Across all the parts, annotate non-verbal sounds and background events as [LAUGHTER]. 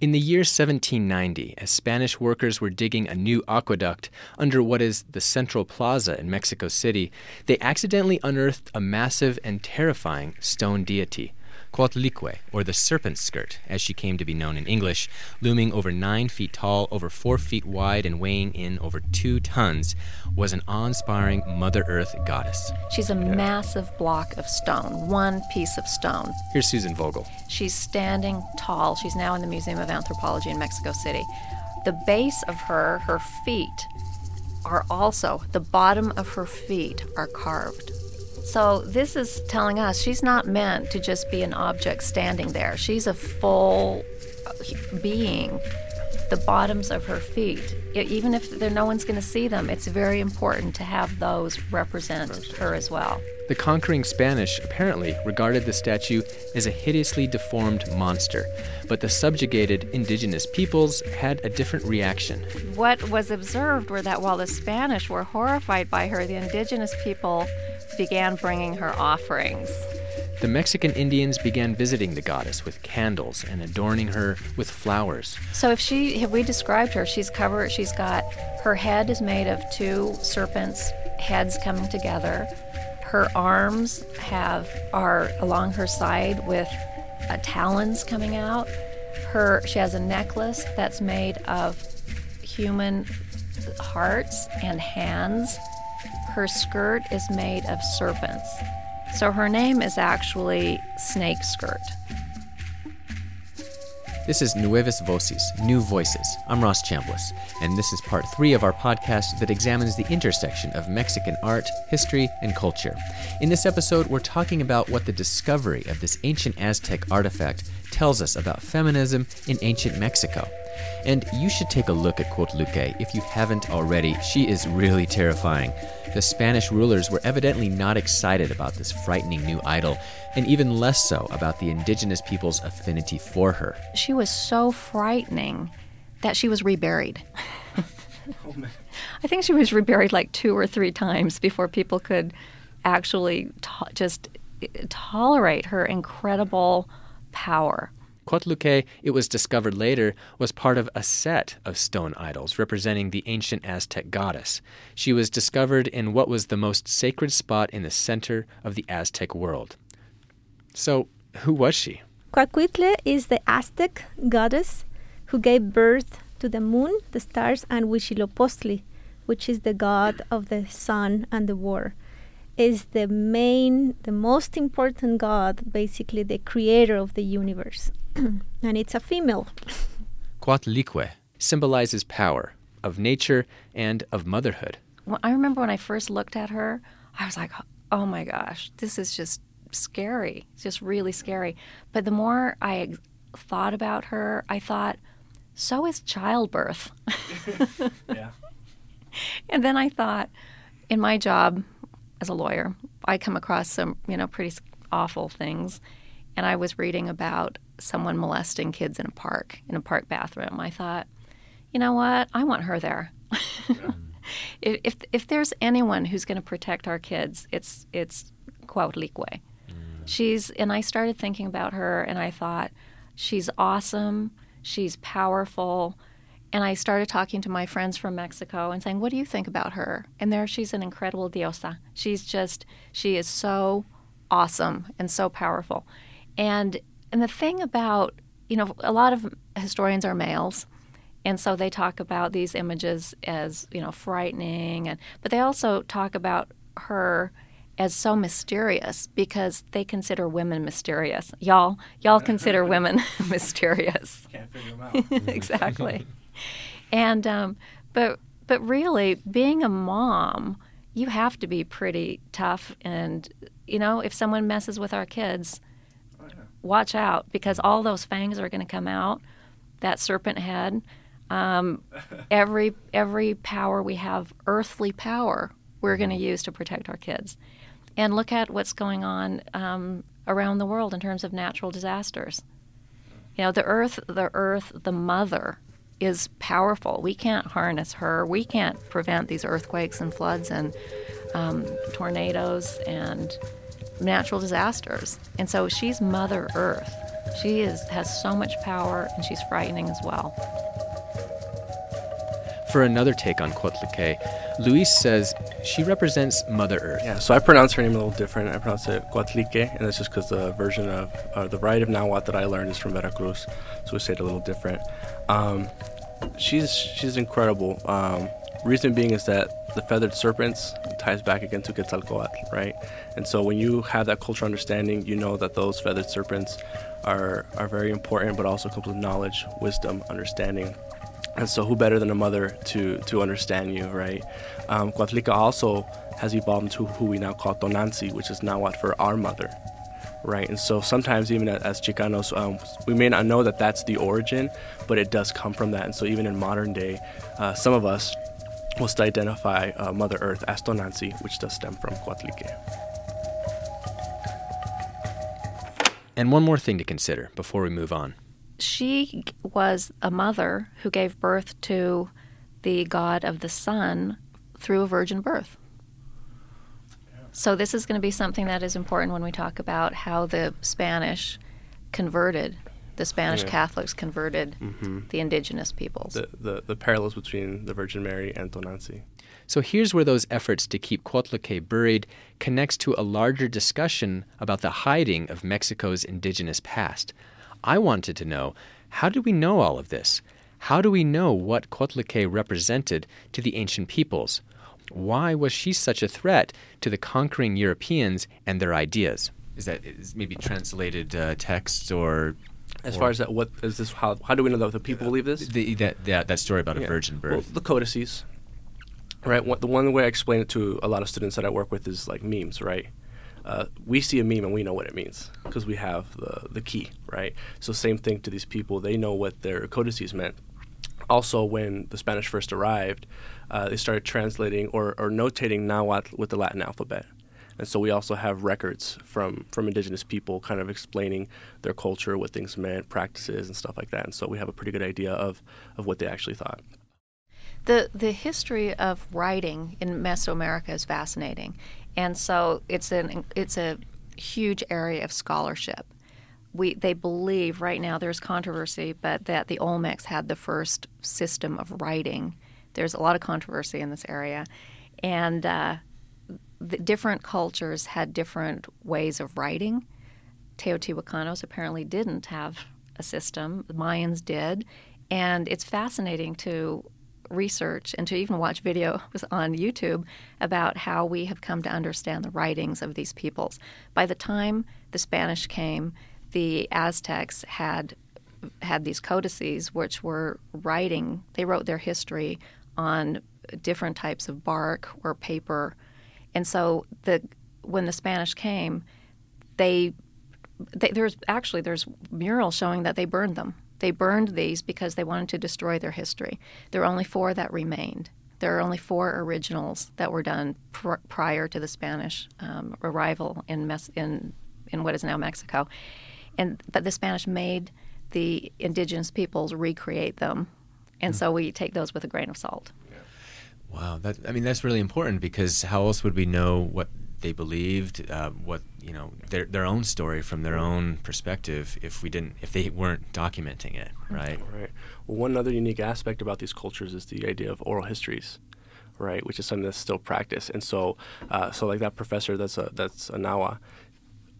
In the year 1790, as Spanish workers were digging a new aqueduct under what is the Central Plaza in Mexico City, they accidentally unearthed a massive and terrifying stone deity. Coatlicue, or the serpent skirt, as she came to be known in English, looming over nine feet tall, over four feet wide, and weighing in over two tons, was an awe inspiring Mother Earth goddess. She's a massive block of stone, one piece of stone. Here's Susan Vogel. She's standing tall. She's now in the Museum of Anthropology in Mexico City. The base of her, her feet, are also, the bottom of her feet are carved. So this is telling us she's not meant to just be an object standing there. She's a full uh, being. The bottoms of her feet, even if there, no one's going to see them, it's very important to have those represent her as well. The conquering Spanish apparently regarded the statue as a hideously deformed monster, but the subjugated indigenous peoples had a different reaction. What was observed were that while the Spanish were horrified by her, the indigenous people began bringing her offerings. The Mexican Indians began visiting the goddess with candles and adorning her with flowers. So if she have we described her, she's covered she's got her head is made of two serpents heads coming together. Her arms have are along her side with uh, talons coming out. Her she has a necklace that's made of human hearts and hands her skirt is made of serpents. So her name is actually Snake Skirt. This is Nuevas Voces, New Voices. I'm Ross Chambliss, and this is part three of our podcast that examines the intersection of Mexican art, history, and culture. In this episode, we're talking about what the discovery of this ancient Aztec artifact tells us about feminism in ancient Mexico. And you should take a look at Coatlicue if you haven't already. She is really terrifying. The Spanish rulers were evidently not excited about this frightening new idol, and even less so about the indigenous people's affinity for her. She was so frightening that she was reburied. oh, [LAUGHS] I think she was reburied like two or three times before people could actually to- just eh, tolerate her incredible power. Coatlicue, it was discovered later, was part of a set of stone idols representing the ancient Aztec goddess. She was discovered in what was the most sacred spot in the center of the Aztec world. So, who was she? Coatlicue is the Aztec goddess who gave birth to the moon, the stars, and Huitzilopochtli, which is the god of the sun and the war is the main, the most important god, basically the creator of the universe. [CLEARS THROAT] and it's a female. [LAUGHS] Coatlicue symbolizes power of nature and of motherhood. Well, I remember when I first looked at her, I was like, oh my gosh, this is just scary. It's just really scary. But the more I thought about her, I thought, so is childbirth. [LAUGHS] yeah. [LAUGHS] And then I thought, in my job, as a lawyer, I come across some, you know, pretty awful things. And I was reading about someone molesting kids in a park, in a park bathroom. I thought, you know what? I want her there. [LAUGHS] Yeah. if, if there's anyone who's going to protect our kids, it's it's Coatlicue. Mm. She's and I started thinking about her, and I thought, she's awesome. She's powerful. And I started talking to my friends from Mexico and saying, What do you think about her? And there she's an incredible diosa. She's just, she is so awesome and so powerful. And, and the thing about, you know, a lot of historians are males. And so they talk about these images as, you know, frightening. And, but they also talk about her as so mysterious because they consider women mysterious. Y'all, y'all consider [LAUGHS] women [LAUGHS] mysterious. Can't figure them out. [LAUGHS] exactly and um, but but really, being a mom, you have to be pretty tough. And you know, if someone messes with our kids, watch out because all those fangs are going to come out. That serpent head. Um, every every power we have, earthly power, we're going to mm-hmm. use to protect our kids. And look at what's going on um, around the world in terms of natural disasters. You know, the earth, the earth, the mother is powerful. We can't harness her. We can't prevent these earthquakes and floods and um, tornadoes and natural disasters. And so she's Mother Earth. She is has so much power, and she's frightening as well. For another take on Coatlicue, Luis says she represents Mother Earth. Yeah, so I pronounce her name a little different. I pronounce it Coatlique, and that's just because the version of uh, the variety of Nahuatl that I learned is from Veracruz, so we say it a little different. Um, she's she's incredible. Um, reason being is that the feathered serpents ties back again to Quetzalcoatl, right? And so when you have that cultural understanding, you know that those feathered serpents are are very important, but also comes with knowledge, wisdom, understanding. And so, who better than a mother to to understand you, right? Um, also has evolved into who we now call Tonantzin, which is Nahuatl for our mother, right? And so sometimes even as Chicanos, um, we may not know that that's the origin, but it does come from that. And so even in modern day, uh, some of us will still identify uh, Mother Earth as Tonantzin, which does stem from Coatlicue. And one more thing to consider before we move on she was a mother who gave birth to the god of the sun through a virgin birth. So, this is going to be something that is important when we talk about how the Spanish converted, the Spanish yeah. Catholics converted mm-hmm. the indigenous peoples. The, the, the, parallels between the Virgin Mary and Tonantzin. So, here's where those efforts to keep Coatlicue buried connects to a larger discussion about the hiding of Mexico's indigenous past. I wanted to know how did we know all of this? How do we know what Coatlicue represented to the ancient peoples? Why was she such a threat to the conquering Europeans and their ideas? Is that is maybe translated uh, text or as or far as that, what is this? How, how do we know that the people believe this? The, that, that that story about yeah. a virgin birth. Well, the codices, right? What, the one way I explain it to a lot of students that I work with is like memes, right? Uh, we see a meme and we know what it means because we have the, the key, right? So same thing to these people; they know what their codices meant. Also, when the Spanish first arrived, uh, they started translating or, or notating Nahuatl with the Latin alphabet. And so we also have records from, from indigenous people kind of explaining their culture, what things meant, practices, and stuff like that. And so we have a pretty good idea of, of what they actually thought. The, the history of writing in Mesoamerica is fascinating. And so it's an it's a huge area of scholarship. We they believe right now there's controversy, but that the Olmecs had the first system of writing. There's a lot of controversy in this area, and uh, different cultures had different ways of writing. Teotihuacanos apparently didn't have a system. The Mayans did, and it's fascinating to research and to even watch videos on YouTube about how we have come to understand the writings of these peoples. By the time the Spanish came, the Aztecs had had these codices which were writing they wrote their history on different types of bark or paper and so the when the spanish came they, they there's actually there's murals showing that they burned them they burned these because they wanted to destroy their history. There are only four that remained. There are only four originals that were done pr- prior to the Spanish um, arrival in, Mes- in in what is now Mexico, and but the Spanish made the indigenous peoples recreate them, and mm so we take those with a grain of salt. Wow, that I mean that's really important because how else would we know what they believed, uh, what you know, their their own story from their own perspective if we didn't if they weren't documenting it, right? Right. Well, one other unique aspect about these cultures is the idea of oral histories, right? Which is something that's still practiced, and so uh, so like that professor that's a that's a Nahua,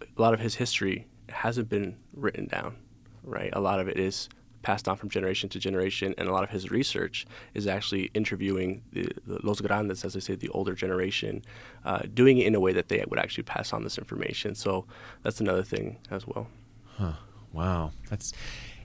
a lot of his history hasn't been written down, right? A lot of it is passed on from generation to generation, and a lot of his research is actually interviewing the, the los grandes, as I say, the older generation, uh, doing it in a way that they would actually pass on this information. So that's another thing as well. Huh. Wow, that's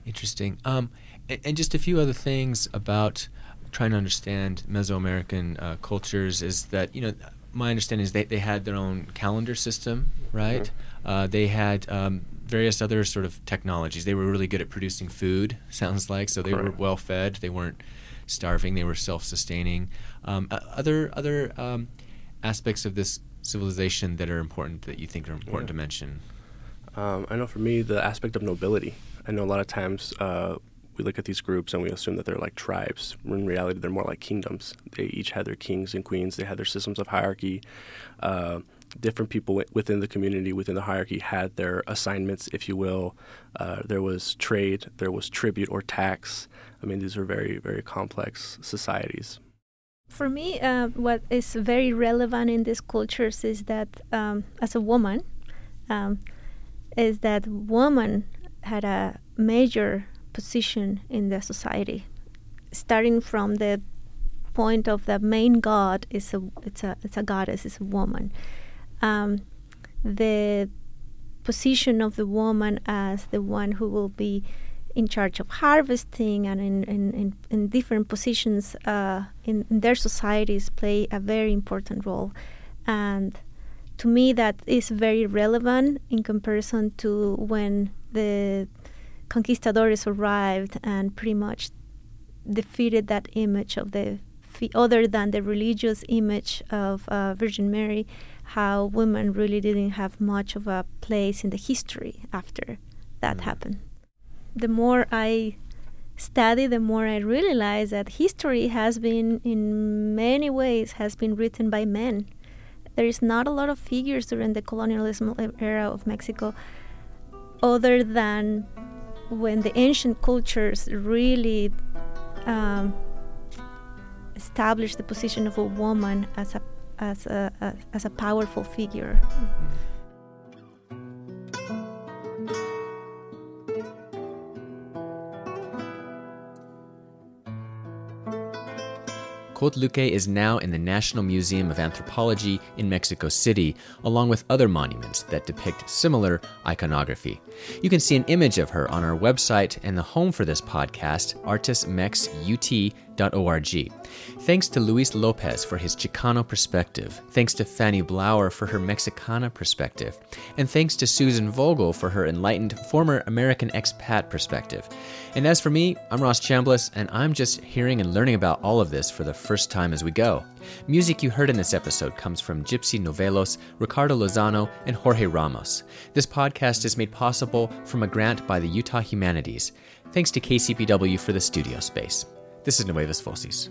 interesting. Um, and, and, just a few other things about trying to understand Mesoamerican uh, cultures is that you know my understanding is they, they had their own calendar system, right? Mm-hmm. Uh, they had um, various other sort of technologies. They were really good at producing food, [LAUGHS] sounds like. So they Correct. were well fed. They weren't starving. They were self-sustaining. Um, other other um, aspects of this civilization that are important that you think are important yeah. to mention. Um, I know for me the aspect of nobility. I know a lot of times uh, we look at these groups and we assume that they're like tribes. In reality, they're more like kingdoms. They each had their kings and queens. They had their systems of hierarchy. Uh, different people within the community, within the hierarchy, had their assignments, if you will. Uh, there was trade, there was tribute or tax. I mean, these are very, very complex societies. For me, uh, what is very relevant in these cultures is that, um, as a woman, um, is that woman had a major position in the society, starting from the point of the main god is a it's a it's a goddess, it's a woman. Um, the position of the woman as the one who will be in charge of harvesting and in, in, in, in different positions uh, in, in, their societies play a very important role. And to me, that is very relevant in comparison to when the conquistadores arrived and pretty much defeated that image of the other than the religious image of uh, Virgin Mary, how women really didn't have much of a place in the history after that mm. happened. The more I study, the more I realize that history has been, in many ways, has been written by men. There is not a lot of figures during the colonialism era of Mexico, other than when the ancient cultures really um, establish the position of a woman as a as a, a as a powerful figure. Mm-hmm. Coatlicue is now in the National Museum of Anthropology in Mexico City, along with other monuments that depict similar iconography. You can see an image of her on our website and the home for this podcast, artismexut.com org. Thanks to Luis Lopez for his Chicano perspective. Thanks to Fanny Blauer for her Mexicana perspective. And thanks to Susan Vogel for her enlightened former American expat perspective. And as for me, I'm Ross Chambliss, and I'm just hearing and learning about all of this for the first time as we go. Music you heard in this episode comes from Gypsy Novelos, Ricardo Lozano, and Jorge Ramos. This podcast is made possible from a grant by the Utah Humanities. Thanks to KCPW for the studio space. This is Nuevas Voces.